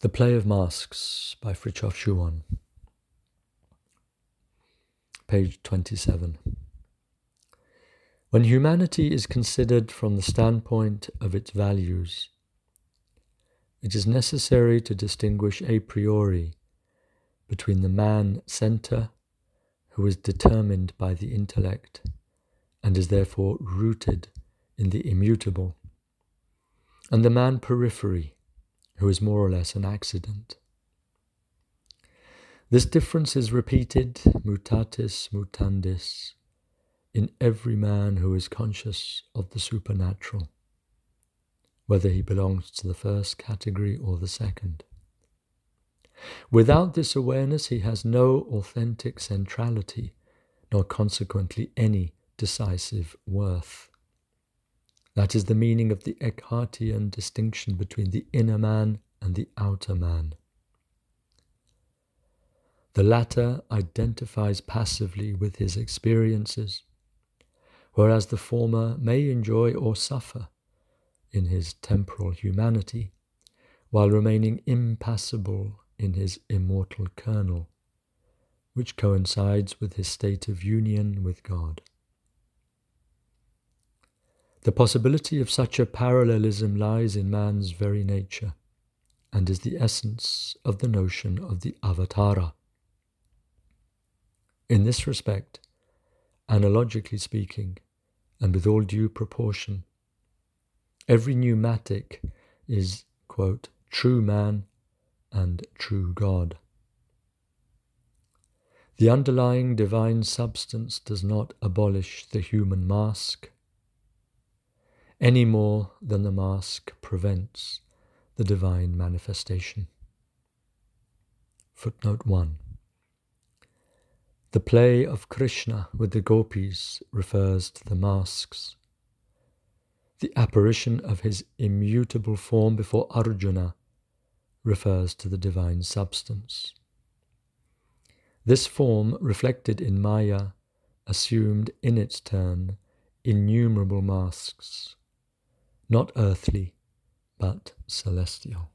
The Play of Masks by Frithjof Schuon. Page 27. When humanity is considered from the standpoint of its values, it is necessary to distinguish a priori between the man center, who is determined by the intellect and is therefore rooted in the immutable, and the man periphery who is more or less an accident. This difference is repeated, mutatis mutandis, in every man who is conscious of the supernatural, whether he belongs to the first category or the second. Without this awareness, he has no authentic centrality, nor consequently any decisive worth. That is the meaning of the Eckhartian distinction between the inner man and the outer man. The latter identifies passively with his experiences, whereas the former may enjoy or suffer in his temporal humanity, while remaining impassible in his immortal kernel, which coincides with his state of union with God. The possibility of such a parallelism lies in man's very nature and is the essence of the notion of the avatara. In this respect, analogically speaking, and with all due proportion, every pneumatic is, quote, true man and true God. The underlying divine substance does not abolish the human mask any more than the mask prevents the divine manifestation. Footnote 1 The play of Krishna with the gopis refers to the masks. The apparition of his immutable form before Arjuna refers to the divine substance. This form, reflected in Maya, assumed in its turn innumerable masks not earthly, but celestial.